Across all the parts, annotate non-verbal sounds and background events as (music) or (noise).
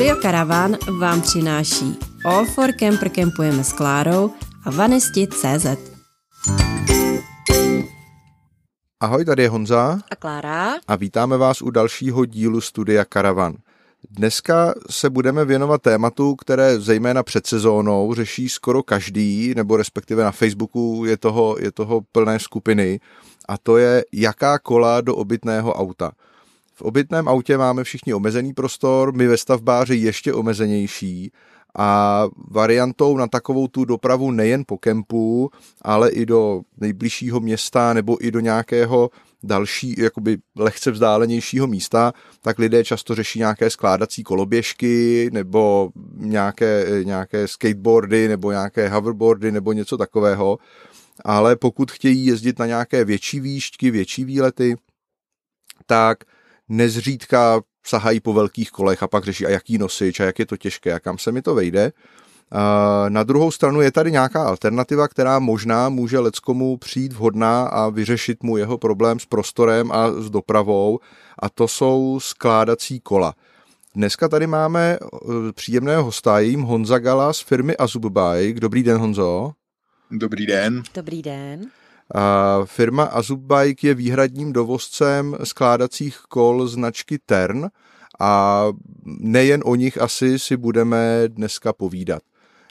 Studio Caravan vám přináší All for Camper Campujeme s Klárou a Vanisti.cz Ahoj, tady je Honza a Klára a vítáme vás u dalšího dílu Studia Caravan. Dneska se budeme věnovat tématu, které zejména před sezónou řeší skoro každý, nebo respektive na Facebooku je toho, je toho plné skupiny, a to je jaká kola do obytného auta. V obytném autě máme všichni omezený prostor, my ve stavbáři ještě omezenější a variantou na takovou tu dopravu nejen po kempu, ale i do nejbližšího města nebo i do nějakého další, jakoby lehce vzdálenějšího místa, tak lidé často řeší nějaké skládací koloběžky nebo nějaké, nějaké skateboardy nebo nějaké hoverboardy nebo něco takového. Ale pokud chtějí jezdit na nějaké větší výšťky, větší výlety, tak nezřídka sahají po velkých kolech a pak řeší, a jaký nosič a jak je to těžké a kam se mi to vejde. Na druhou stranu je tady nějaká alternativa, která možná může leckomu přijít vhodná a vyřešit mu jeho problém s prostorem a s dopravou a to jsou skládací kola. Dneska tady máme eh, příjemného hosta, jím Honza Gala z firmy Azub Bike. Dobrý den, Honzo. Dobrý den. Dobrý den. Firma Azubbike je výhradním dovozcem skládacích kol značky Tern a nejen o nich asi si budeme dneska povídat.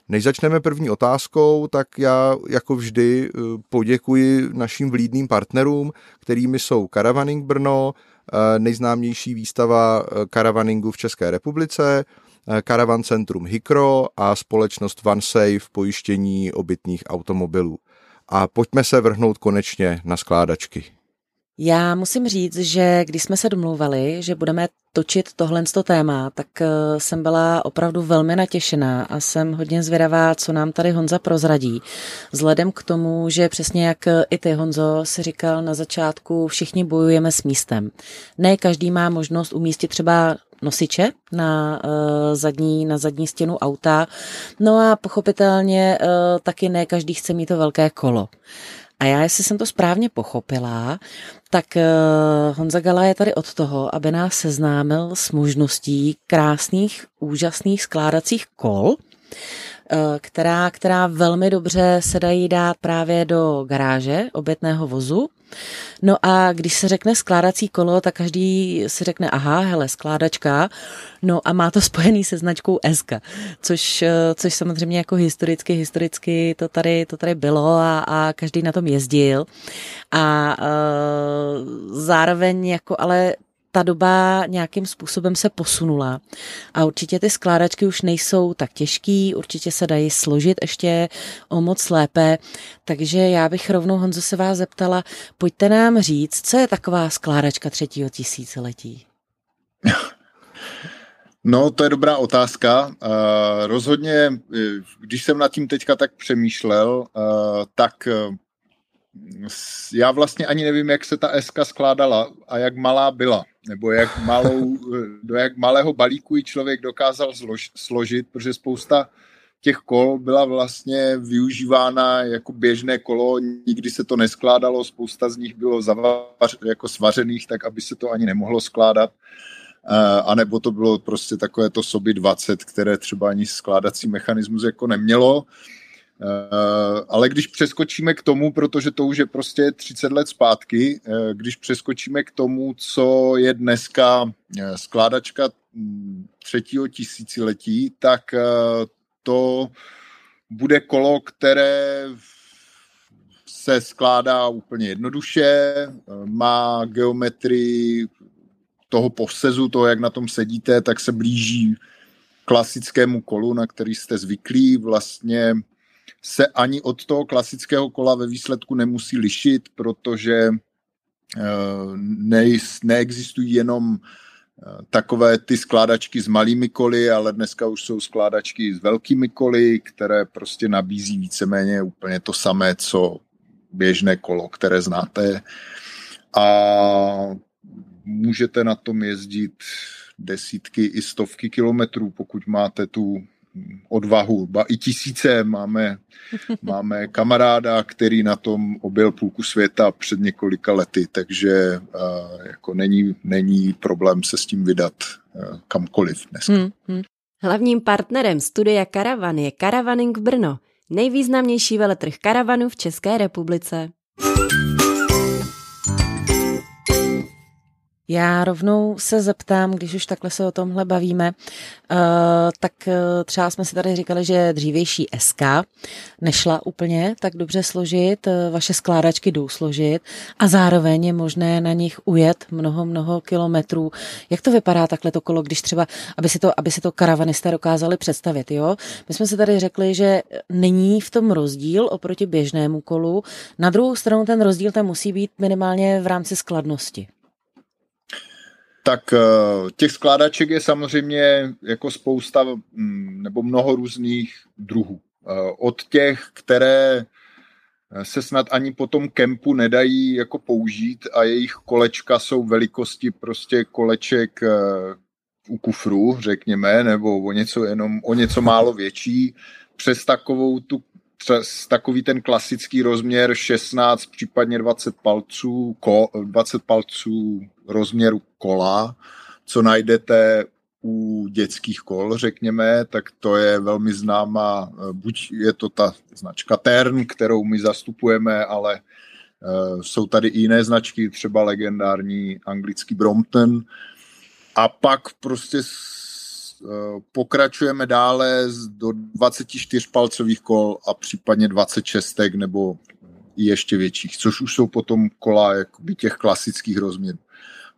Než začneme první otázkou, tak já jako vždy eh, poděkuji našim vlídným partnerům, kterými jsou Caravaning Brno, eh, nejznámější výstava eh, v České republice, Caravan Centrum Hikro a společnost OneSafe pojištění obytných automobilů a pojďme se vrhnout konečně na skládačky. Já musím říct, že když jsme se domlouvali, že budeme točit tohle téma, tak eh, jsem byla opravdu velmi natěšená a jsem hodně zvědavá, co nám tady Honza prozradí. Vzhledem k tomu, že přesně jak i ty, Honzo, si říkal na začátku, všichni bojujeme s místem. Ne každý má možnost umístit třeba nosiče na uh, zadní, na zadní stěnu auta. No a pochopitelně uh, taky ne každý chce mít to velké kolo. A já, jestli jsem to správně pochopila, tak uh, Honza Gala je tady od toho, aby nás seznámil s možností krásných, úžasných skládacích kol, Eh, která, která velmi dobře se dají dát právě do garáže obytného vozu. No a když se řekne skládací kolo, tak každý si řekne, aha, hele, skládačka, no a má to (laughs) spojený se značkou SK, což, eh, což samozřejmě jako historicky, historicky to tady, to tady bylo a, a každý na tom jezdil. A uh, zároveň jako ale ta doba nějakým způsobem se posunula a určitě ty skládačky už nejsou tak těžký, určitě se dají složit ještě o moc lépe, takže já bych rovnou Honzo se vás zeptala, pojďte nám říct, co je taková skládačka třetího tisíciletí? (laughs) No, to je dobrá otázka. Uh, rozhodně, eh, když jsem nad tím teďka tak přemýšlel, uh, tak já vlastně ani nevím, jak se ta SK skládala a jak malá byla, nebo jak malou, do jak malého balíku ji člověk dokázal zlož, složit, protože spousta těch kol byla vlastně využívána jako běžné kolo, nikdy se to neskládalo, spousta z nich bylo zavař, jako svařených, tak aby se to ani nemohlo skládat. A nebo to bylo prostě takové to soby 20, které třeba ani skládací mechanismus jako nemělo. Eh, ale když přeskočíme k tomu, protože to už je prostě 30 let zpátky, eh, když přeskočíme k tomu, co je dneska eh, skládačka mm, třetího tisíciletí, tak to bude kolo, které se skládá úplně jednoduše, má geometrii toho posezu, toho, jak na tom sedíte, tak se blíží klasickému kolu, na který jste zvyklí. Vlastně se ani od toho klasického kola ve výsledku nemusí lišit, protože eh, ne, neexistují jenom eh, takové ty skládačky s malými koly, ale dneska už jsou skládačky s velkými koly, které prostě nabízí víceméně úplně to samé, co běžné kolo, které znáte. A můžete na tom jezdit desítky i stovky kilometrů, pokud máte tu odvahu, ba i tisíce. Máme, (laughs) máme kamaráda, který na tom objel půlku světa před několika lety, takže uh, jako není, není problém se s tím vydat uh, kamkoliv dneska. Hmm, hmm. Hlavním partnerem studia Karavan je Karavaning Brno, nejvýznamnější veletrh karavanu v České republice. Já rovnou se zeptám, když už takhle se o tomhle bavíme, uh, tak uh, třeba jsme si tady říkali, že dřívější SK nešla úplně tak dobře složit, uh, vaše skládačky jdou složit a zároveň je možné na nich ujet mnoho, mnoho kilometrů. Jak to vypadá takhle to kolo, když třeba, aby si to, aby si to karavanisté dokázali představit, jo? My jsme si tady řekli, že není v tom rozdíl oproti běžnému kolu, na druhou stranu ten rozdíl tam musí být minimálně v rámci skladnosti. Tak eh, těch skládaček je samozřejmě jako spousta mm, nebo mnoho různých druhů. Eh, od těch, které eh, se snad ani po tom kempu nedají jako použít a jejich kolečka jsou velikosti prostě koleček u kufru, řekněme, nebo o něco jenom o něco málo větší, přes takovou tu přes takový ten klasický rozměr 16, případně 20 palců, ko, 20 palců rozměru kola, co najdete u dětských kol, řekněme, tak to je velmi známá, buď je to ta značka Tern, kterou my zastupujeme, ale uh, jsou tady i jiné značky, třeba legendární anglický Brompton. A pak prostě Eh, pokračujeme dále do 24 palcových kol a případně 26 nebo i ještě větších, což už jsou potom kola jakoby těch klasických rozměrů.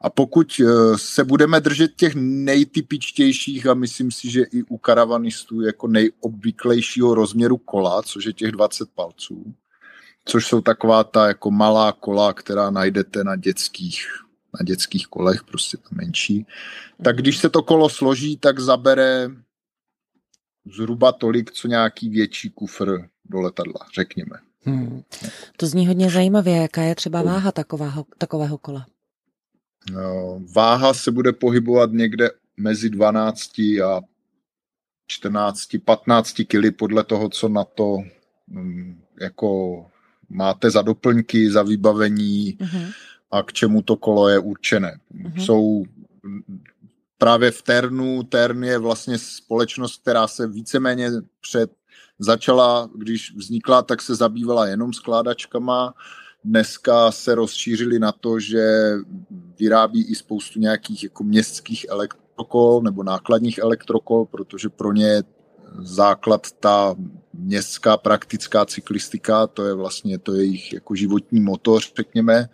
A pokud eh, se budeme držet těch nejtypičtějších a myslím si, že i u karavanistů jako nejobvyklejšího rozměru kola, což je těch 20 palců, což jsou taková ta jako malá kola, která najdete na dětských na dětských kolech, prostě to menší, tak když se to kolo složí, tak zabere zhruba tolik, co nějaký větší kufr do letadla, řekněme. Hmm. To zní hodně zajímavě. Jaká je třeba váha takového, takového kola? No, váha se bude pohybovat někde mezi 12 a 14, 15 kg podle toho, co na to um, jako máte za doplňky, za vybavení, uh-huh a k čemu to kolo je určené. Mm-hmm. Jsou právě v Ternu, Tern je vlastně společnost, která se víceméně před začala, když vznikla, tak se zabývala jenom skládačkama. Dneska se rozšířili na to, že vyrábí i spoustu nějakých jako městských elektrokol nebo nákladních elektrokol, protože pro ně je základ ta městská praktická cyklistika, to je vlastně to je jejich jako životní motor, řekněme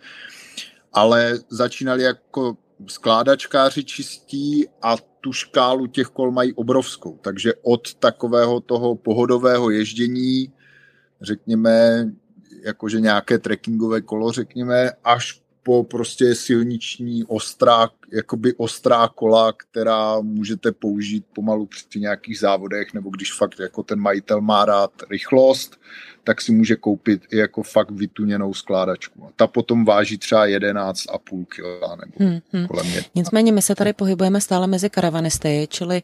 ale začínali jako skládačkáři čistí a tu škálu těch kol mají obrovskou. Takže od takového toho pohodového ježdění, řekněme, jakože nějaké trekkingové kolo, řekněme, až po prostě silniční ostrá, jakoby ostrá kola, která můžete použít pomalu při nějakých závodech, nebo když fakt jako ten majitel má rád rychlost, tak si může koupit i jako fakt vytuněnou skládačku. A ta potom váží třeba 11,5 kg nebo hmm, hmm. kolem mě. Nicméně my se tady pohybujeme stále mezi karavanisty, čili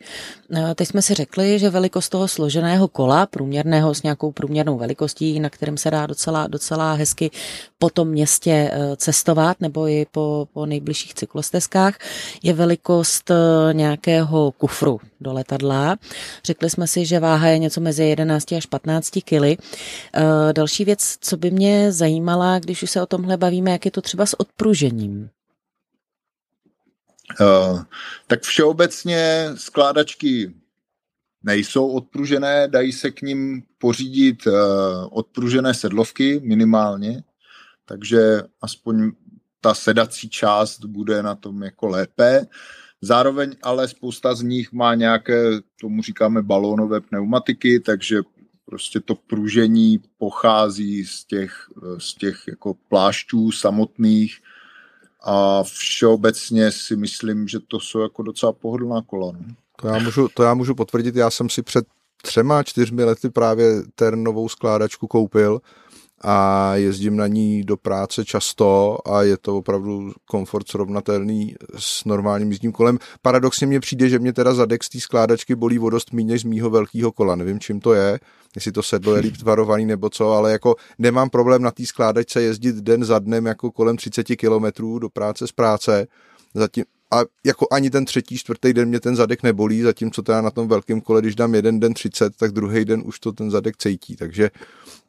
eh, teď jsme si řekli, že velikost toho složeného kola, průměrného s nějakou průměrnou velikostí, na kterém se dá docela, docela hezky po tom městě eh, cestovat nebo i po, po nejbližších cyklostezkách, je velikost eh, nějakého kufru do letadla. Řekli jsme si, že váha je něco mezi 11 až 15 kg. Eh, další věc, co by mě zajímala, když už se o tomhle bavíme, jak je to třeba s odpružením? Uh, tak všeobecně skládačky nejsou odpružené, dají se k ním pořídit uh, odpružené sedlovky minimálně, takže aspoň ta sedací část bude na tom jako lépe. Zároveň ale spousta z nich má nějaké, tomu říkáme balónové pneumatiky, takže prostě to pružení pochází z těch, z těch jako plášťů samotných a všeobecně si myslím, že to jsou jako docela pohodlná kola. No. To, já můžu, to já můžu potvrdit, já jsem si před třema, čtyřmi lety právě ten novou skládačku koupil a jezdím na ní do práce často a je to opravdu komfort srovnatelný s normálním jízdním kolem. Paradoxně mně přijde, že mě teda zadek z té skládačky bolí vodost méně z mýho velkého kola. Nevím, čím to je, jestli to sedlo je líp tvarovaný nebo co, ale jako nemám problém na té skládačce jezdit den za dnem jako kolem 30 kilometrů do práce z práce. Zatím, a jako ani ten třetí, čtvrtý den mě ten zadek nebolí, zatímco teda na tom velkém kole, když dám jeden den 30, tak druhý den už to ten zadek cítí. Takže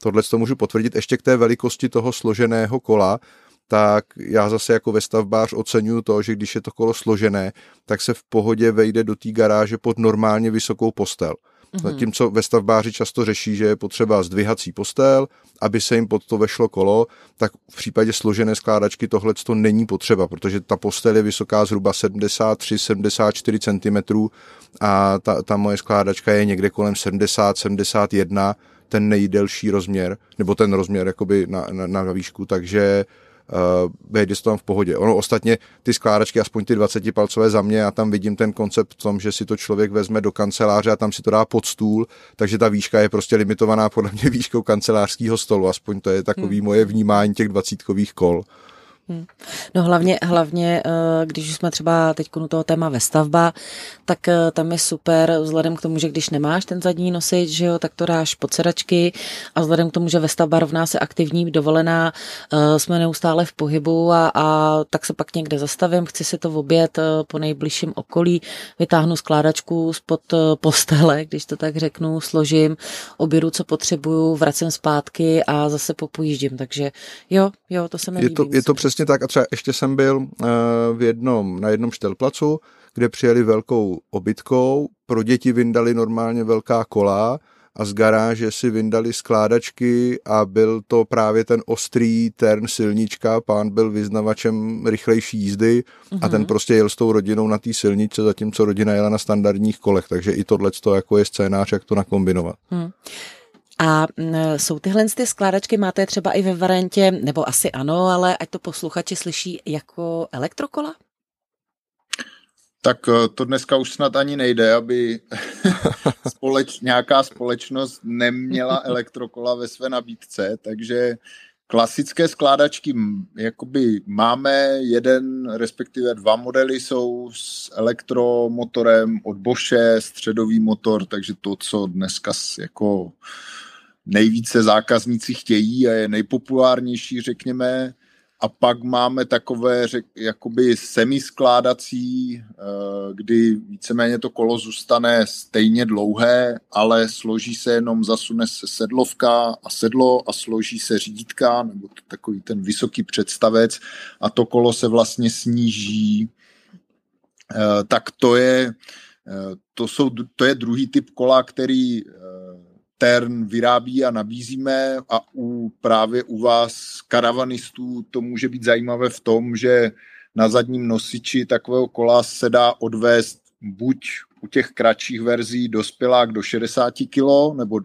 tohle to můžu potvrdit. Ještě k té velikosti toho složeného kola, tak já zase jako ve stavbář oceňuju to, že když je to kolo složené, tak se v pohodě vejde do té garáže pod normálně vysokou postel. Mm-hmm. Zatímco ve stavbáři často řeší, že je potřeba zdvihací postel, aby se jim pod to vešlo kolo, tak v případě složené skládačky tohle to není potřeba, protože ta postel je vysoká zhruba 73-74 cm a ta, ta moje skládačka je někde kolem 70-71 ten nejdelší rozměr, nebo ten rozměr jakoby na, na, na výšku, takže uh, vejde to tam v pohodě. Ono ostatně ty skládačky, aspoň ty 20 palcové za mě, já tam vidím ten koncept v tom, že si to člověk vezme do kanceláře a tam si to dá pod stůl, takže ta výška je prostě limitovaná podle mě (laughs) výškou kancelářského stolu, aspoň to je takový hmm. moje vnímání těch dvacítkových kol. Hmm. No hlavně, hlavně, eh, když jsme třeba teď u toho téma ve stavba, tak eh, tam je super vzhledem k tomu, že když nemáš ten zadní nosič, že jo, tak to dáš pod sedačky a vzhledem k tomu, že ve stavba rovná se aktivní, dovolená, eh, jsme neustále v pohybu a, a tak se pak někde zastavím, chci si to obět po nejbližším okolí, vytáhnu skládačku spod postele, když to tak řeknu, složím, obědu, co potřebuju, vracím zpátky a zase popojíždím, takže jo, jo, to se mi je to, je to přes přesně tak a třeba ještě jsem byl uh, v jednom, na jednom štelplacu, kde přijeli velkou obytkou, pro děti vyndali normálně velká kola a z garáže si vyndali skládačky a byl to právě ten ostrý turn silnička, pán byl vyznavačem rychlejší jízdy uh-huh. a ten mhm. prostě jel s tou rodinou na té silničce, zatímco rodina jela na standardních kolech, takže i tohle jako je scénář, jak to nakombinovat. Hmm. A jsou tyhle ty skládačky, máte třeba i ve variantě, nebo asi ano, ale ať to posluchači slyší jako elektrokola? Tak eh, to dneska už snad ani nejde, aby (laughs) společ, nějaká společnost neměla elektrokola ve své nabídce, takže klasické skládačky jakoby máme jeden, respektive dva modely jsou s elektromotorem od Bosche, středový motor, takže to, co dneska jako nejvíce zákazníci chtějí a je nejpopulárnější, řekněme. A pak máme takové řek, jakoby semiskládací, eh, kdy víceméně to kolo zůstane stejně dlouhé, ale složí se jenom, zasune se sedlovka a sedlo a složí se řídítka, nebo takový ten vysoký představec a to kolo se vlastně sníží. Eh, tak to je, eh, to, jsou, to je druhý typ kola, který Tern vyrábí a nabízíme a u, právě u vás karavanistů to může být zajímavé v tom, že na zadním nosiči takového kola se dá odvést buď u těch kratších verzí dospělák do 60 kg, nebo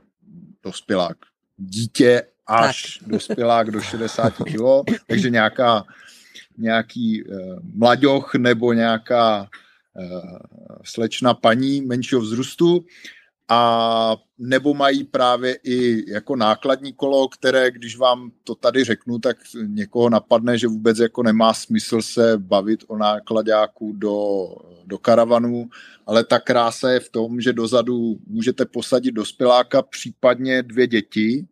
dospělák dítě až tak. (laughs) dospělák do 60 kg, takže nějaká, nějaký uh, mlaďoch nebo nějaká uh, slečna paní menšího vzrůstu a nebo mají právě i jako nákladní kolo, které, když vám to tady řeknu, tak někoho napadne, že vůbec jako nemá smysl se bavit o nákladáku do, do karavanu, ale ta krása je v tom, že dozadu můžete posadit dospěláka, případně dvě děti,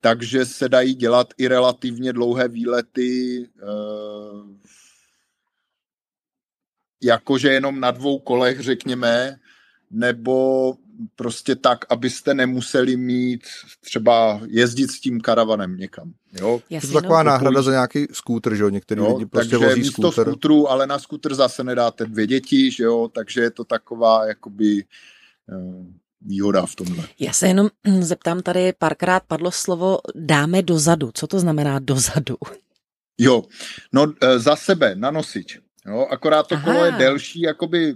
takže se dají dělat i relativně dlouhé výlety, eh, jakože jenom na dvou kolech, řekněme, nebo prostě tak, abyste nemuseli mít třeba jezdit s tím karavanem někam. Jo? Jasně, to je taková no. náhrada za nějaký skútr, že jo? Některý jo, lidi prostě takže vozí místo skútr. skútru, ale na skútr zase nedáte dvě děti, že jo? Takže je to taková jakoby uh, výhoda v tomhle. Já se jenom zeptám, tady párkrát padlo slovo dáme dozadu. Co to znamená dozadu? Jo, no eh, za sebe, na nosič. Jo, akorát to Aha. kolo je delší, jakoby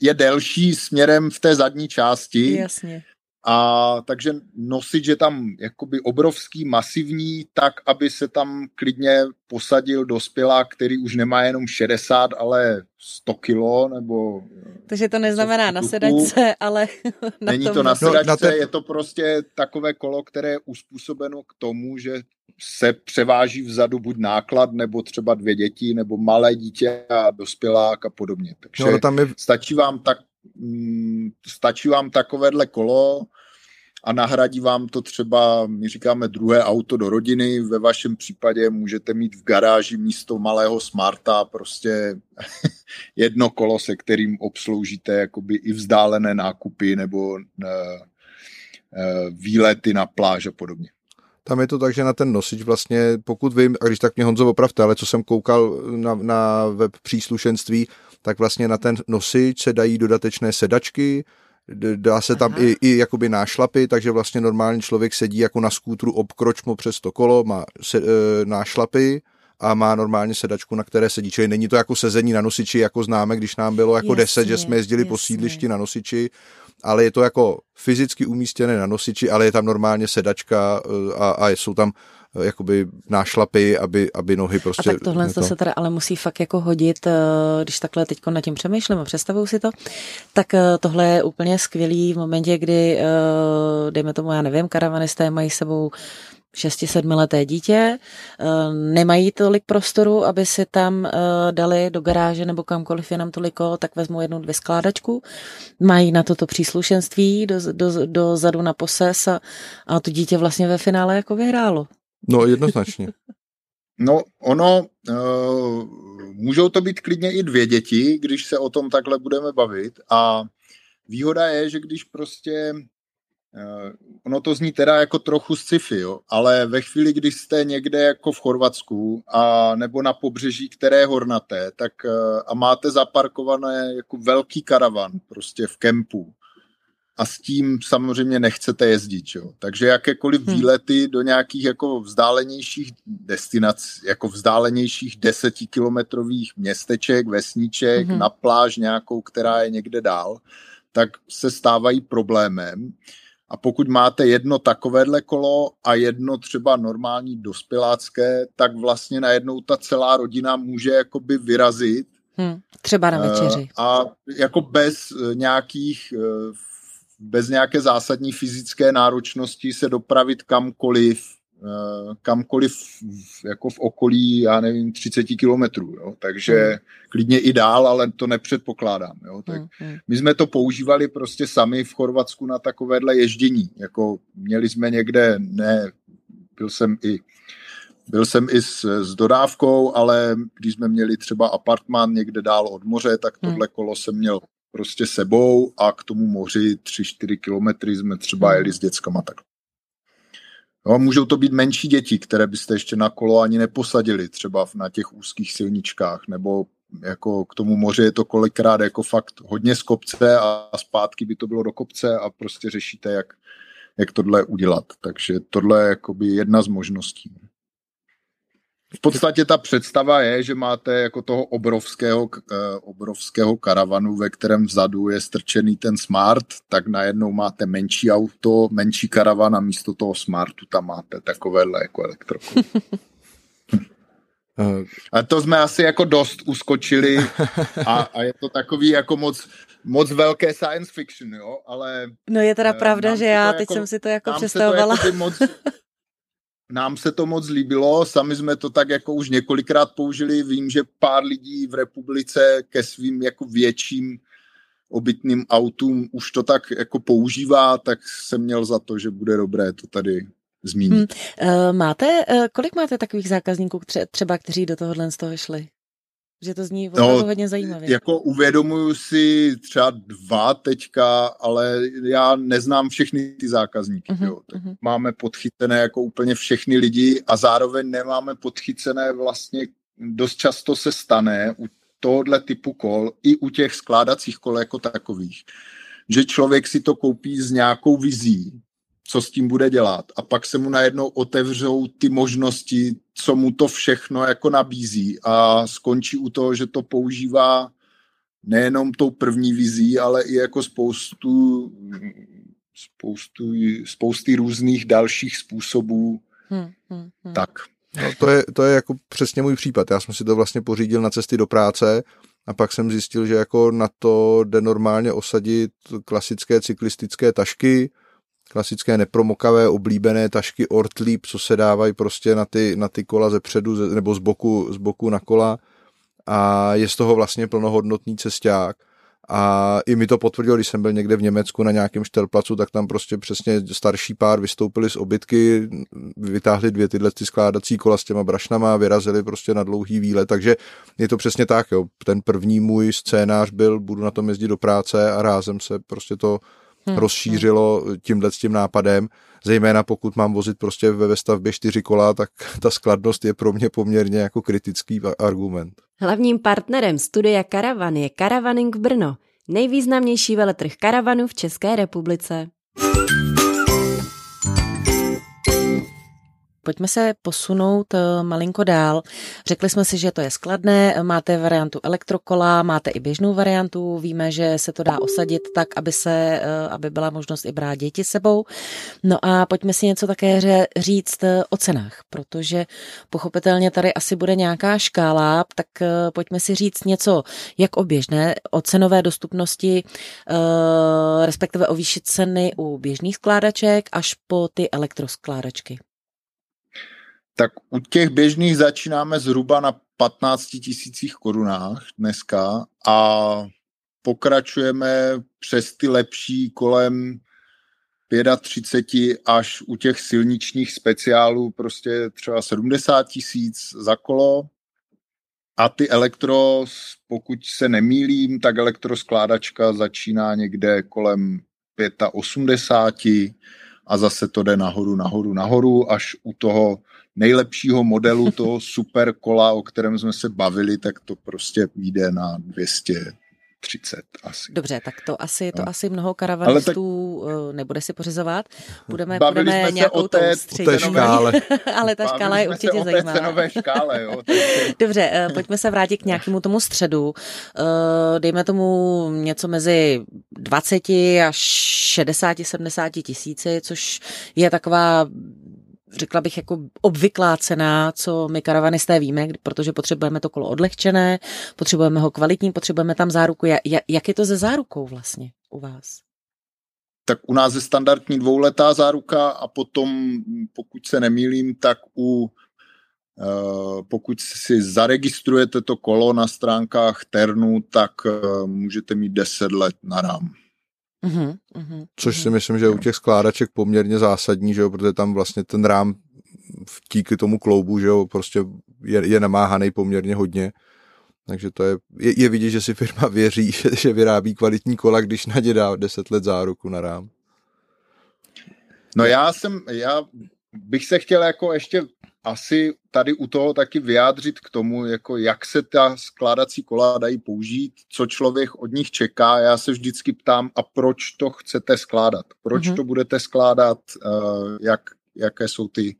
je delší směrem v té zadní části. Jasně. A takže nosič je tam jakoby obrovský, masivní, tak, aby se tam klidně posadil dospělá, který už nemá jenom 60, ale 100 kilo, nebo... Takže to neznamená na sedačce, ale (laughs) na Není tom... to na sedačce, no, na te... je to prostě takové kolo, které je uspůsobeno k tomu, že se převáží vzadu buď náklad, nebo třeba dvě děti, nebo malé dítě a dospělák a podobně. Takže no, tam je... stačí, vám tak, stačí vám takovéhle kolo a nahradí vám to třeba, my říkáme druhé auto do rodiny, ve vašem případě můžete mít v garáži místo malého smarta prostě (laughs) jedno kolo, se kterým obsloužíte jakoby i vzdálené nákupy nebo eh, eh, výlety na pláž a podobně. Tam je to tak, že na ten nosič vlastně, pokud vím, a když tak mě Honzo opravte, ale co jsem koukal na, na web příslušenství, tak vlastně na ten nosič se dají dodatečné sedačky, dá se tam i, i jakoby nášlapy, takže vlastně normální člověk sedí jako na skútru obkročmo přes to kolo, má se, e, nášlapy a má normálně sedačku, na které sedí. Čili není to jako sezení na nosiči, jako známe, když nám bylo jako jasně, deset, že jsme jezdili jasně. po sídlišti na nosiči, ale je to jako fyzicky umístěné na nosiči, ale je tam normálně sedačka e, a, a jsou tam jakoby nášlapy, aby, aby nohy prostě... A tak tohle to... se teda ale musí fakt jako hodit, e, když takhle teď nad tím přemýšlím a představuju si to, tak tohle je úplně skvělý v momentě, kdy, dejme tomu, já nevím, karavanisté mají sebou 6-7 leté dítě, eh, nemají tolik prostoru, aby si tam eh, dali do garáže nebo kamkoliv je nám toliko, tak vezmu jednu, dvě skládačku, mají na toto příslušenství do, do, do zadu na poses a, a to dítě vlastně ve finále jako vyhrálo. No jednoznačně. No ono, uh, můžou to být klidně i dvě děti, když se o tom takhle budeme bavit a výhoda je, že když prostě Eh, ono to zní teda jako trochu sci-fi, jo, ale ve chvíli, kdy jste někde jako v Chorvatsku a nebo na pobřeží, které je hornaté, tak eh, a máte zaparkované jako velký karavan prostě v kempu a s tím samozřejmě nechcete jezdit, jo. Takže jakékoliv hmm. výlety do nějakých jako vzdálenějších destinací, jako vzdálenějších desetikilometrových městeček, vesniček, hmm. na pláž nějakou, která je někde dál, tak se stávají problémem. A pokud máte jedno takovéhle kolo a jedno třeba normální dospělácké, tak vlastně najednou ta celá rodina může jakoby vyrazit. Hmm, třeba na večeři. Eh, a jako bez eh, nějakých, eh, bez nějaké zásadní fyzické náročnosti se dopravit kamkoliv Eh, kamkoliv jako v okolí, já nevím, 30 kilometrů, jo? takže hmm. klidně i dál, ale to nepředpokládám. Jo? Tak hmm, hmm. My jsme to používali prostě sami v Chorvatsku na takovéhle ježdění, jako měli jsme někde, ne, byl jsem i byl jsem i s, s dodávkou, ale když jsme měli třeba apartmán někde dál od moře, tak hmm. tohle kolo jsem měl prostě sebou a k tomu moři 3-4 kilometry jsme třeba jeli s dětskama tak. No, můžou to být menší děti, které byste ještě na kolo ani neposadili, třeba na těch úzkých silničkách, nebo jako k tomu moři je to kolikrát jako fakt hodně z kopce a zpátky by to bylo do kopce a prostě řešíte, jak, jak tohle udělat. Takže tohle je jakoby jedna z možností. V podstatě ta představa je, že máte jako toho obrovského, eh, obrovského karavanu, ve kterém vzadu je strčený ten smart, tak najednou máte menší auto, menší karavan a místo toho smartu tam máte takovéhle jako elektroku. (laughs) A to jsme asi jako dost uskočili a, a je to takový jako moc, moc velké science fiction, jo, ale... No je teda uh, pravda, že já teď jako, jsem si to jako představovala. To jako moc, (laughs) nám se to moc líbilo, sami jsme to tak jako už několikrát použili, vím, že pár lidí v republice ke svým jako větším obytným autům už to tak jako používá, tak jsem měl za to, že bude dobré to tady zmínit. Hmm. Máte, eh, kolik máte takových zákazníků třeba, kteří do tohohle z toho šli? Že to zní opravdu no, hodně zajímavě. Jako uvědomuju si třeba dva teďka, ale já neznám všechny ty zákazníky. Uh-huh, jo. Tak uh-huh. Máme podchycené jako úplně všechny lidi a zároveň nemáme podchycené vlastně, dost často se stane u tohohle typu kol i u těch skládacích kol jako takových, že člověk si to koupí s nějakou vizí, co s tím bude dělat. A pak se mu najednou otevřou ty možnosti, co mu to všechno jako nabízí a skončí u toho, že to používá nejenom tou první vizí, ale i jako spoustu, spoustu spousty různých dalších způsobů. Hmm, hmm, hmm. Tak. No, to, je, to je jako přesně můj případ. Já jsem si to vlastně pořídil na cesty do práce a pak jsem zjistil, že jako na to jde normálně osadit klasické cyklistické tašky, klasické nepromokavé oblíbené tašky Ortlieb, co se dávají prostě na ty, na ty kola ze předu nebo z boku, z boku na kola. A je z toho vlastně plnohodnotný cesták. A i mi to potvrdilo, když jsem byl někde v Německu na nějakém štelplacu, tak tam prostě přesně starší pár vystoupili z obytky, vytáhli dvě tyhle ty skládací kola s těma brašnama a vyrazili prostě na dlouhý výlet, takže je to přesně tak, jo. Ten první můj scénář byl, budu na tom jezdit do práce a rázem se prostě to hmm. rozšířilo tímhle s tím nápadem, zejména pokud mám vozit prostě ve vestavbě čtyři kola, tak (laughs) ta skladnost je pro mě poměrně jako kritický argument. Hlavním partnerem studia Karavan je Karavaning Brno, nejvýznamnější veletrh karavanů v České republice. Pojďme se posunout eh, malinko dál. Řekli jsme si, že to je skladné, máte variantu elektrokola, máte i běžnou variantu, víme, že se to dá osadit tak, aby, se, eh, aby byla možnost i brát děti sebou. No a pojďme si něco také říct eh, o cenách, protože pochopitelně tady asi bude nějaká škála, tak pojďme si říct něco jak o běžné, o cenové dostupnosti, respektive o výši ceny u běžných skládaček až po ty elektroskládačky. Tak u těch běžných začínáme zhruba na 15 tisících korunách dneska a pokračujeme přes ty lepší kolem 35 až u těch silničních speciálů prostě třeba 70 tisíc za kolo. A ty elektro, pokud se nemýlím, tak elektroskládačka začíná někde kolem 85 a zase to jde nahoru, nahoru, nahoru, až u toho nejlepšího modelu toho super kola, o kterém jsme se bavili, tak to prostě vyjde na 200 30 asi. Dobře, tak to asi, to no. asi mnoho karavanistů tak... Eh, nebude si pořizovat. Budeme, budeme nějakou o té, tou té škále. (laughs) Ale ta škála je určitě o zajímavá. cenové škále, jo. (laughs) Dobře, eh, pojďme se vrátit k nějakému tomu středu. Eh, dejme tomu něco mezi 20 až 60, 70 tisíci, což je taková řekla bych, jako obvyklá cena, co my karavanisté víme, protože potřebujeme to kolo odlehčené, potřebujeme ho kvalitní, potřebujeme tam záruku. Jak je to ze zárukou vlastně u vás? Tak u nás je standardní dvouletá záruka a potom, pokud se nemýlím, tak u eh, pokud si zaregistrujete to kolo na stránkách Ternu, tak eh, můžete mít 10 let na rám. Uhum, uhum, Což si myslím, že je u těch skládaček poměrně zásadní, že jo, protože tam vlastně ten rám díky tomu kloubu, že jo, prostě je, je namáhaný poměrně hodně. Takže to je, je, je vidět, že si firma věří, (laughs) že, že vyrábí kvalitní kola, když na ně dá 10 let záruku na rám. No já jsem, já bych se chtěl jako ještě asi tady u toho taky vyjádřit k tomu, jako jak se ta skládací kola dají použít, co člověk od nich čeká. Já se vždycky ptám, a proč to chcete skládat? Proč mm-hmm. to budete skládat? Uh, jak, jaké jsou ty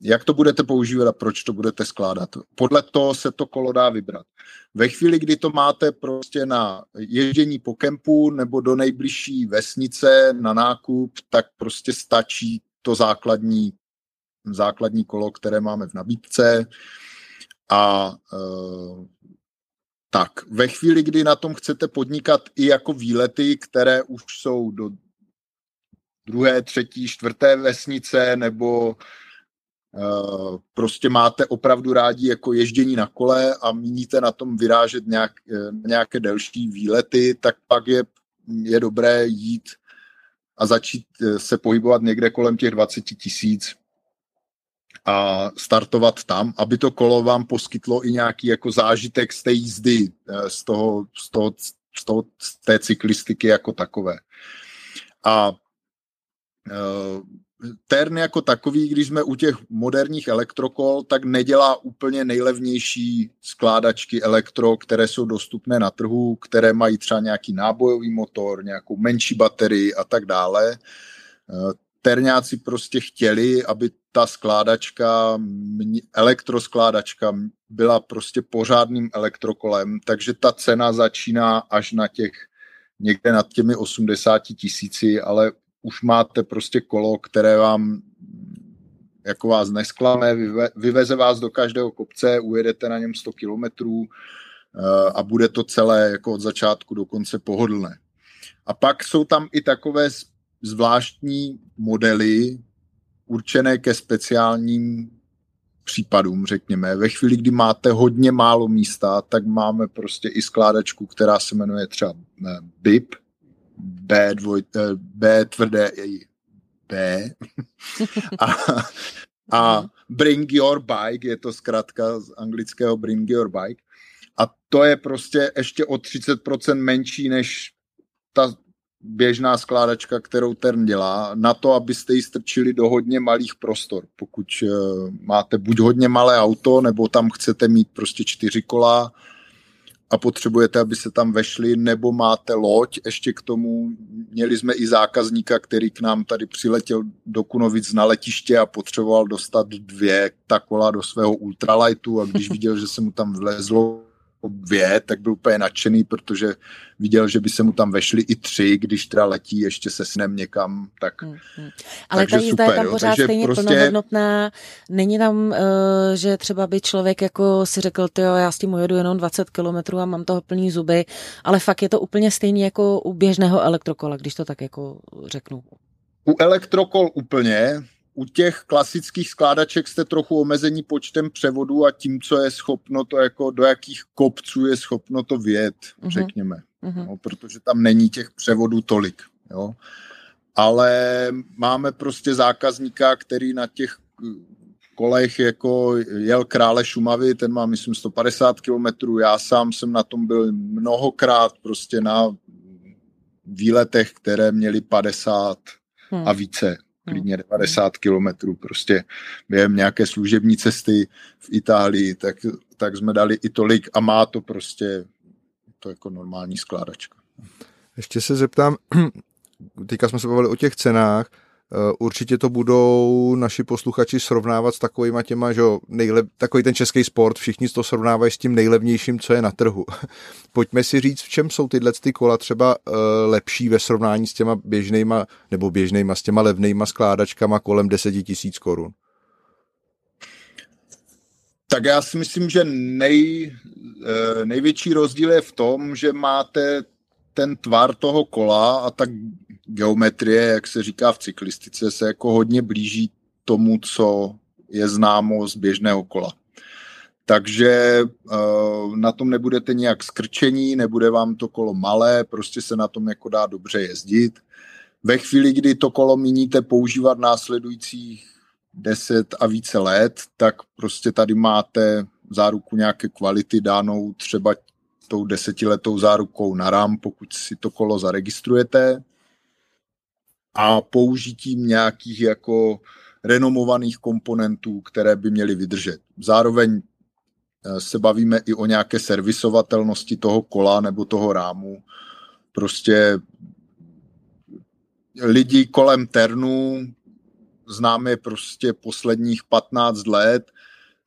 jak to budete používat a proč to budete skládat. Podle toho se to kolo dá vybrat. Ve chvíli, kdy to máte prostě na ježdění po kempu nebo do nejbližší vesnice na nákup, tak prostě stačí to základní základní kolo, které máme v nabídce. A e, tak, ve chvíli, kdy na tom chcete podnikat i jako výlety, které už jsou do druhé, třetí, čtvrté vesnice, nebo Uh, prostě máte opravdu rádi jako ježdění na kole a míníte na tom vyrážet nějak, e, nějaké delší výlety, tak pak je, je dobré jít a začít e, se pohybovat někde kolem těch 20 tisíc a startovat tam, aby to kolo vám poskytlo i nějaký jako zážitek z té jízdy, eh, z, toho, z, toho, z, toho, z té cyklistiky jako takové. A uh, Tern jako takový, když jsme u těch moderních elektrokol, tak nedělá úplně nejlevnější skládačky elektro, které jsou dostupné na trhu, které mají třeba nějaký nábojový motor, nějakou menší baterii a tak dále. Eh, terňáci prostě chtěli, aby ta skládačka, elektroskládačka byla prostě pořádným elektrokolem, takže ta cena začíná až na těch někde nad těmi 80 tisíci, ale už máte prostě kolo, které vám jako vás nesklame, vyve, vyveze vás do každého kopce, ujedete na něm 100 kilometrů eh, a bude to celé jako od začátku do konce pohodlné. A pak jsou tam i takové zvláštní modely určené ke speciálním případům, řekněme. Ve chvíli, kdy máte hodně málo místa, tak máme prostě i skládačku, která se jmenuje třeba eh, BIP, B, dvoj, eh, B tvrdé B a, a Bring Your Bike, je to zkrátka z anglického Bring Your Bike. A to je prostě ještě o 30% menší než ta běžná skládačka, kterou Tern dělá, na to, abyste ji strčili do hodně malých prostor. Pokud uh, máte buď hodně malé auto, nebo tam chcete mít prostě čtyři kola a potřebujete, aby se tam vešli, nebo máte loď ještě k tomu. Měli jsme i zákazníka, který k nám tady přiletěl do Kunovic na letiště a potřeboval dostat dvě ta kola do svého ultralightu a když viděl, že se mu tam vlezlo dvě, tak byl úplně nadšený, protože viděl, že by se mu tam vešli i tři, když teda letí ještě se snem někam, tak hmm, hmm. Ale ta jízda je tam pořád takže stejně prostě... plnohodnotná, není tam, uh, že třeba by člověk jako si řekl, ty já s tím ujedu jenom 20 kilometrů a mám toho plný zuby, ale fakt je to úplně stejný jako u běžného elektrokola, když to tak jako řeknu. U elektrokol úplně, u těch klasických skládaček jste trochu omezení počtem převodů a tím, co je schopno to jako do jakých kopců je schopno to vět, uh-huh. řekněme. Uh-huh. No, protože tam není těch převodů tolik. Jo. Ale máme prostě zákazníka, který na těch kolech jako jel krále Šumavy, ten má myslím 150 kilometrů, já sám jsem na tom byl mnohokrát prostě na výletech, které měly 50 hmm. a více klidně 90 kilometrů, prostě během nějaké služební cesty v Itálii, tak, tak jsme dali i tolik a má to prostě to jako normální skládačka. Ještě se zeptám, (clears throat) teďka jsme se bavili o těch cenách, určitě to budou naši posluchači srovnávat s takovýma těma, že nejlep, takový ten český sport, všichni to srovnávají s tím nejlevnějším, co je na trhu. (laughs) Pojďme si říct, v čem jsou tyhle ty kola třeba uh, lepší ve srovnání s těma běžnejma, nebo běžnejma, s těma levnejma skládačkama kolem 10 tisíc korun. Tak já si myslím, že nej, eh, největší rozdíl je v tom, že máte ten tvar toho kola a tak geometrie, jak se říká v cyklistice, se jako hodně blíží tomu, co je známo z běžného kola. Takže uh, na tom nebudete nějak skrčení, nebude vám to kolo malé, prostě se na tom jako dá dobře jezdit. Ve chvíli, kdy to kolo míníte používat následujících 10 a více let, tak prostě tady máte záruku nějaké kvality dánou třeba tou desetiletou zárukou na RAM, pokud si to kolo zaregistrujete a použitím nějakých jako renomovaných komponentů, které by měly vydržet. Zároveň eh, se bavíme i o nějaké servisovatelnosti toho kola nebo toho rámu. Prostě lidi kolem Ternu, známe prostě posledních 15 let,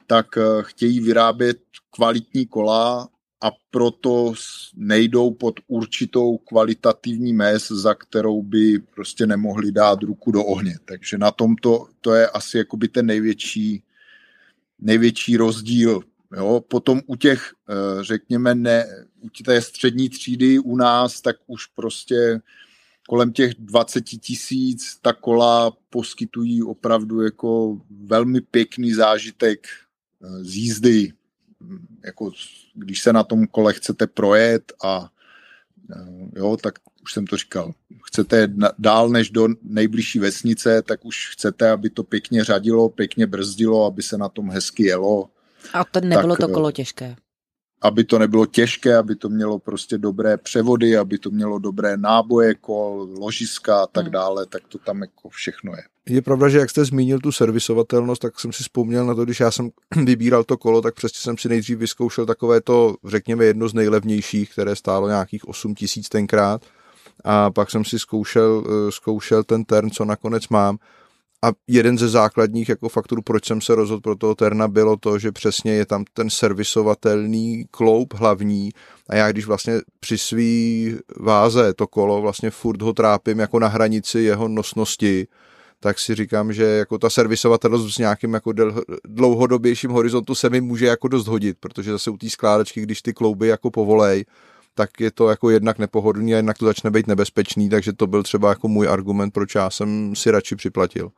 tak eh, chtějí vyrábět kvalitní kola a proto nejdou pod určitou kvalitativní mez, za kterou by prostě nemohli dát ruku do ohně. Takže na tomto to je asi jakoby ten největší, největší rozdíl. Jo? Potom u těch, eh, řekněme, ne, u té střední třídy u nás, tak už prostě kolem těch 20 tisíc ta kola poskytují opravdu jako velmi pěkný zážitek eh, z jízdy, jako když se na tom kole chcete projet a eh, jo, tak už jsem to říkal, chcete dál než do nejbližší vesnice, tak už chcete, aby to pěkně řadilo, pěkně brzdilo, aby se na tom hezky jelo. A to nebylo tak, to kolo těžké aby to nebylo těžké, aby to mělo prostě dobré převody, aby to mělo dobré náboje, kol, ložiska a tak hmm. dále, tak to tam jako všechno je. Je pravda, že jak jste zmínil tu servisovatelnost, tak jsem si vzpomněl na to, když já jsem (clears throat) vybíral to kolo, tak přesně jsem si nejdřív vyzkoušel takové to, řekněme, jedno z nejlevnějších, které stálo nějakých 8 tisíc tenkrát. A pak jsem si zkoušel, eh, zkoušel ten tern, co nakonec mám a jeden ze základních jako faktorů, proč jsem se rozhodl pro toho Terna, bylo to, že přesně je tam ten servisovatelný kloup hlavní a já když vlastně při svý váze to kolo vlastně furt ho trápím jako na hranici jeho nosnosti, tak si říkám, že jako ta servisovatelnost s nějakým jako dlouhodobějším horizontu se mi může jako dost hodit, protože zase u té skládačky, když ty klouby jako povolej, tak je to jako jednak nepohodlný a jednak to začne být nebezpečný, takže to byl třeba jako můj argument, proč já jsem si radši připlatil.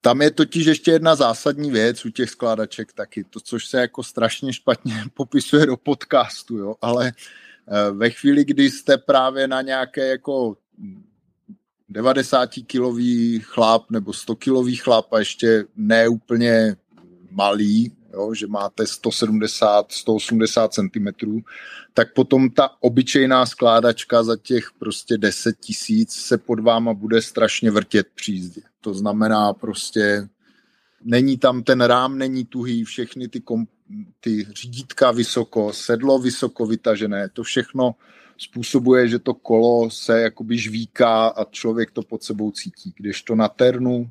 Tam je totiž ještě jedna zásadní věc u těch skládaček taky, to, což se jako strašně špatně (laughs) popisuje do podcastu, jo, ale eh, ve chvíli, kdy jste právě na nějaké jako 90-kilový chlap nebo 100-kilový chlap a ještě ne úplně malý, jo, že máte 170, 180 cm, tak potom ta obyčejná skládačka za těch prostě 10 tisíc se pod váma bude strašně vrtět při jízdě. To znamená prostě není tam ten rám, není tuhý, všechny ty, kom, ty řídítka vysoko, sedlo vysoko vytažené, to všechno způsobuje, že to kolo se jakoby žvíká a člověk to pod sebou cítí. Když to na ternu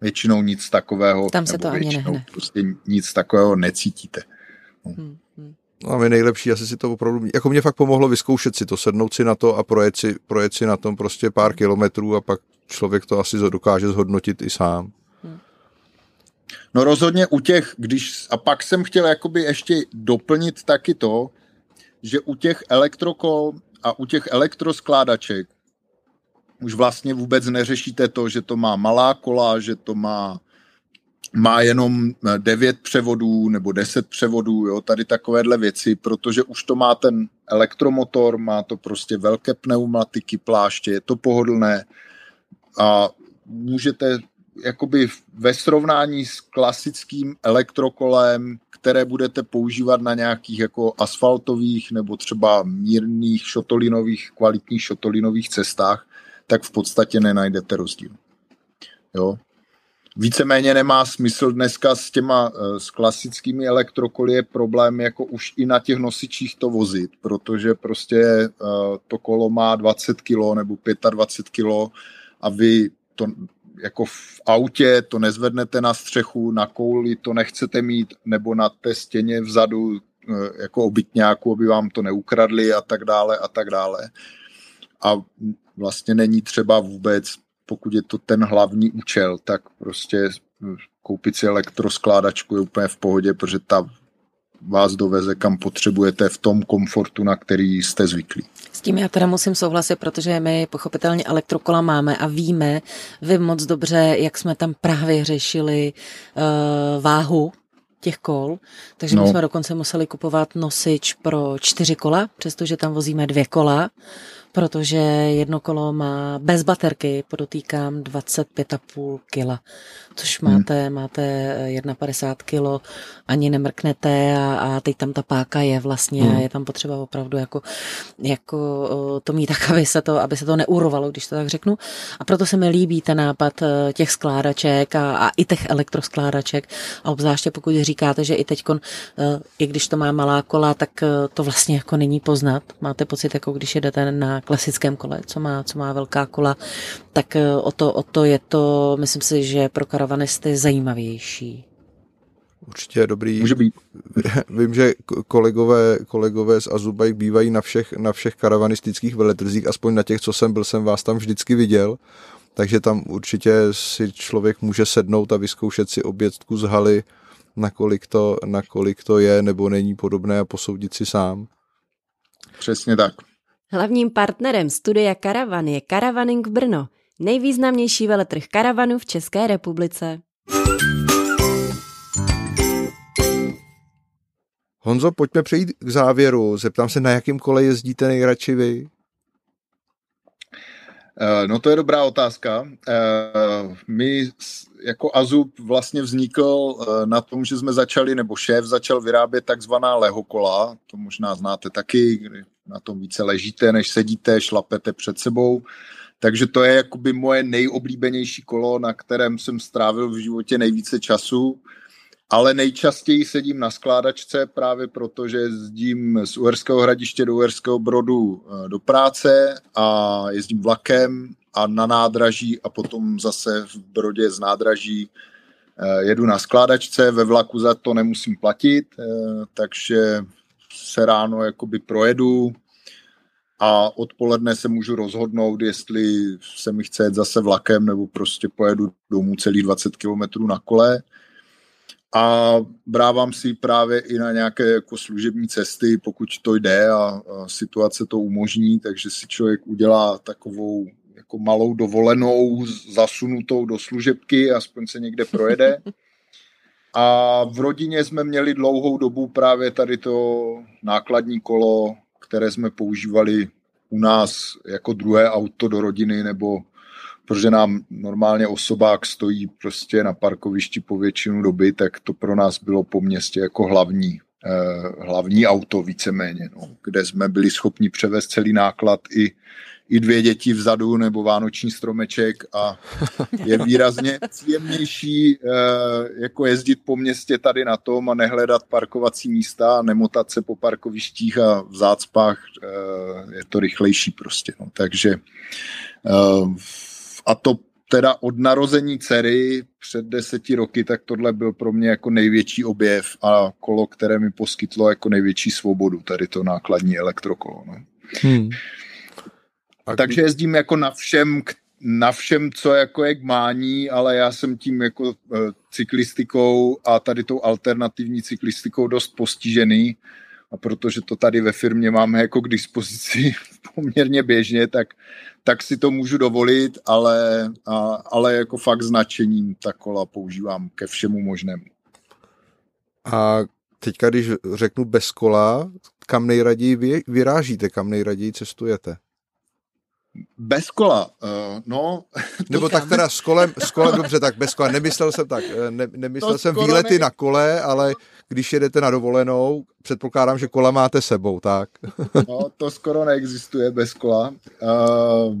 většinou nic takového, Tam se to ani nehne. Prostě nic takového necítíte. No. Hmm, hmm. No a my nejlepší asi si to opravdu, jako mě fakt pomohlo vyzkoušet si to, sednout si na to a projet si, projet si na tom prostě pár kilometrů a pak člověk to asi dokáže zhodnotit i sám. Hmm. No rozhodně u těch, když, a pak jsem chtěl jakoby ještě doplnit taky to, že u těch elektrokol a u těch elektroskládaček už vlastně vůbec neřešíte to, že to má malá kola, že to má, má jenom devět převodů nebo deset převodů, jo, tady takovéhle věci, protože už to má ten elektromotor, má to prostě velké pneumatiky, pláště, je to pohodlné a můžete jakoby ve srovnání s klasickým elektrokolem, které budete používat na nějakých jako asfaltových nebo třeba mírných šotolinových, kvalitních šotolinových cestách, tak v podstatě nenajdete rozdíl. Jo? Víceméně nemá smysl dneska s těma eh, s klasickými elektrokoly je problém jako už i na těch nosičích to vozit, protože prostě eh, to kolo má 20 kg nebo 25 kg a vy to jako v autě to nezvednete na střechu, na kouli to nechcete mít, nebo na té stěně vzadu eh, jako obytňáku, aby vám to neukradli a tak dále a tak dále. A vlastně není třeba vůbec, pokud je to ten hlavní účel, tak prostě koupit si elektroskládačku je úplně v pohodě, protože ta vás doveze, kam potřebujete v tom komfortu, na který jste zvyklí. S tím já teda musím souhlasit, protože my pochopitelně elektrokola máme a víme, vy moc dobře, jak jsme tam právě řešili uh, váhu těch kol, takže no. my jsme dokonce museli kupovat nosič pro čtyři kola, přestože tam vozíme dvě kola protože jedno kolo má bez baterky, podotýkám 25,5 kg, což hmm. máte, hmm. máte 51 kg, ani nemrknete a, a teď tam ta páka je vlastně hmm. a je tam potřeba opravdu jako, jako to mít tak, (laughs) aby se to, aby se to neurovalo, když to tak řeknu. A proto se mi líbí ten nápad e, těch skládaček a, a i těch elektroskládaček a obzvláště pokud říkáte, že i teď, i když to má malá kola, tak to vlastně jako není poznat. Máte pocit, jako když jedete na klasickém kole, co má, co má velká kola, tak eh, o to, o to je to, myslím si, že pro karavanisty zajímavější. Určitě dobrý. Může být. (laughs) Vím, že kolegové, kolegové z Azubike bývají na všech, na všech karavanistických veletrzích, aspoň na těch, co jsem byl, jsem vás tam vždycky viděl. Takže tam určitě si člověk může sednout a vyzkoušet si obědku z haly, nakolik to, nakolik to je nebo není podobné a posoudit si sám. Přesně tak. Hlavním partnerem studia Karavan je Karavaning Brno, nejvýznamnější veletrh karavanu v České republice. Honzo, pojďme přejít k závěru. Zeptám se, na jakém kole jezdíte nejradši vy? Eh, no to je dobrá otázka. Eh, my jako Azub vlastně vznikl eh, na tom, že jsme začali, nebo šéf začal vyrábět takzvaná lehokola, to možná znáte taky, kdy na tom více ležíte, než sedíte, šlapete před sebou. Takže to je jakoby moje nejoblíbenější kolo, na kterém jsem strávil v životě nejvíce času, ale nejčastěji sedím na skládačce právě proto, že jezdím z Uherského hradiště do Uherského Brodu eh, do práce a jezdím vlakem a na nádraží a potom zase v Brodě z nádraží eh, jedu na skládačce, ve vlaku za to nemusím platit, eh, takže se ráno jakoby projedu a odpoledne se můžu rozhodnout, jestli se mi chce jet zase vlakem nebo prostě pojedu domů celý 20 km na kole a brávám si právě i na nějaké jako služební cesty, pokud to jde a, situace to umožní, takže si člověk udělá takovou jako malou dovolenou zasunutou do služebky, aspoň se někde projede. A v rodině jsme měli dlouhou dobu právě tady to nákladní kolo, které jsme používali u nás jako druhé auto do rodiny, nebo protože nám normálně osobák stojí prostě na parkovišti po většinu doby, tak to pro nás bylo po městě jako hlavní, eh, hlavní auto víceméně, no, kde jsme byli schopni převést celý náklad i i dvě děti vzadu nebo vánoční stromeček a je výrazně příjemnější eh, jako jezdit po městě tady na tom a nehledat parkovací místa a nemotat se po parkovištích a v zácpách eh, je to rychlejší prostě. No. Takže eh, a to teda od narození dcery před deseti roky, tak tohle byl pro mě jako největší objev a kolo, které mi poskytlo jako největší svobodu, tady to nákladní elektrokolo. No. Hmm. A Takže jezdím jako na všem, na všem, co jako je k mání, ale já jsem tím jako uh, cyklistikou a tady tou alternativní cyklistikou dost postižený a protože to tady ve firmě máme jako k dispozici (laughs) poměrně běžně, tak, tak si to můžu dovolit, ale, a, ale jako fakt značením ta kola používám ke všemu možnému. A teďka, když řeknu bez kola, kam nejraději vy, vyrážíte, kam nejraději cestujete? Bez kola, uh, no. (laughs) Nebo tak teda s kolem, s kolem, dobře, tak bez kola. Nemyslel jsem tak, eh, ne, nemyslel to jsem výlety ne... na kole, ale když jedete na dovolenou, předpokládám, že kola máte sebou, tak? (laughs) No, to skoro neexistuje bez kola. Uh,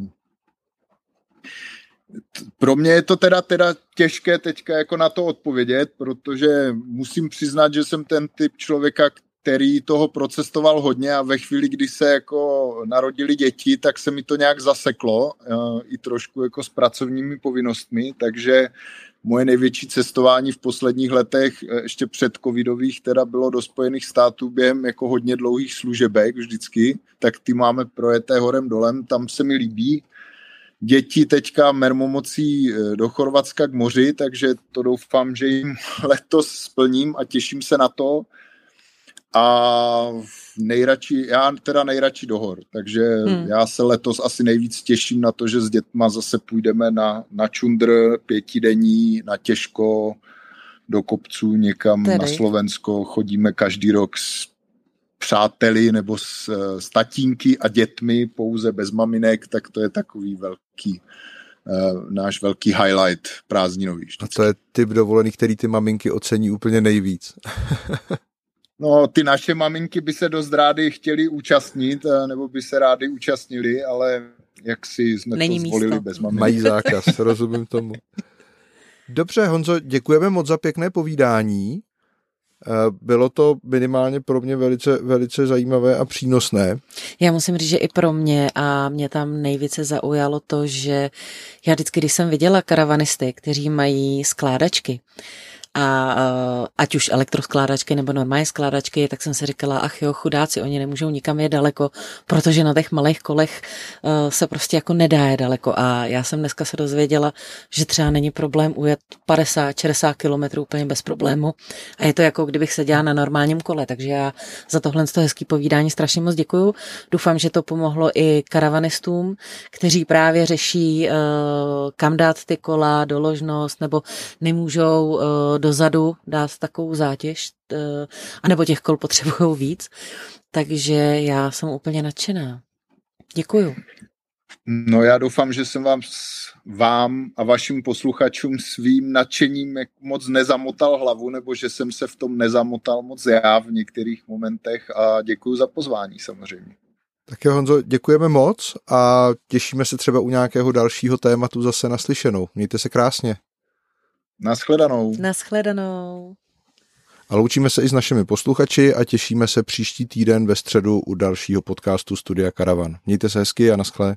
pro mě je to teda, teda těžké teďka jako na to odpovědět, protože musím přiznat, že jsem ten typ člověka, který toho procestoval hodně a ve chvíli, kdy se jako narodili děti, tak se mi to nějak zaseklo eh, i trošku jako s pracovními povinnostmi, takže moje největší cestování v posledních letech, eh, ještě před covidových, teda bylo do Spojených států během jako hodně dlouhých služebek vždycky, tak ty máme projeté horem dolem, tam se mi líbí. Děti teďka mermomocí eh, do Chorvatska k moři, takže to doufám, že jim (laughs) letos splním a těším se na to a nejradši, já teda nejradši do hor, takže hmm. já se letos asi nejvíc těším na to, že s dětma zase půjdeme na, na čundr pětidenní, na těžko, do kopců někam Tedy. na Slovensko, chodíme každý rok s přáteli nebo s, s tatínky a dětmi pouze bez maminek, tak to je takový velký uh, náš velký highlight prázdninový. Vždycky. A to je typ dovolený, který ty maminky ocení úplně nejvíc. (laughs) No, ty naše maminky by se dost rády chtěli účastnit, eh, nebo by se rádi účastnili, ale jak si jsme Není to zvolili místo. bez maminek. Mají zákaz, (laughs) rozumím tomu. Dobře, Honzo, děkujeme moc za pěkné povídání. Eh, bylo to minimálně pro mě velice, velice zajímavé a přínosné. Já musím říct, že i pro mě a mě tam nejvíce zaujalo to, že já vždycky, když jsem viděla karavanisty, kteří mají skládačky, a uh, ať už elektroskládačky nebo normální skládačky, tak jsem si říkala, ach jo, chudáci, oni nemůžou nikam jet daleko, protože na těch malých kolech uh, se prostě jako nedá je daleko a já jsem dneska se dozvěděla, že třeba není problém ujet 50-60 kilometrů úplně bez problému a je to jako kdybych seděla na normálním kole, takže já za tohle to hezký povídání strašně moc děkuju. Doufám, že to pomohlo i karavanistům, kteří právě řeší, uh, kam dát ty kola, doložnost, nebo nemůžou uh, dozadu dát takovou zátěž, eh, anebo těch kol potřebují víc. Takže já jsem úplně nadšená. Děkuju. No já doufám, že jsem vám, vám a vašim posluchačům svým nadšením moc nezamotal hlavu, nebo že jsem se v tom nezamotal moc já v některých momentech a děkuji za pozvání samozřejmě. Tak jo, Honzo, děkujeme moc a těšíme se třeba u nějakého dalšího tématu zase naslyšenou. Mějte se krásně. Naschledanou. Naschledanou. A loučíme se i s našimi posluchači a těšíme se příští týden ve středu u dalšího podcastu Studia Karavan. Mějte se hezky a naschle.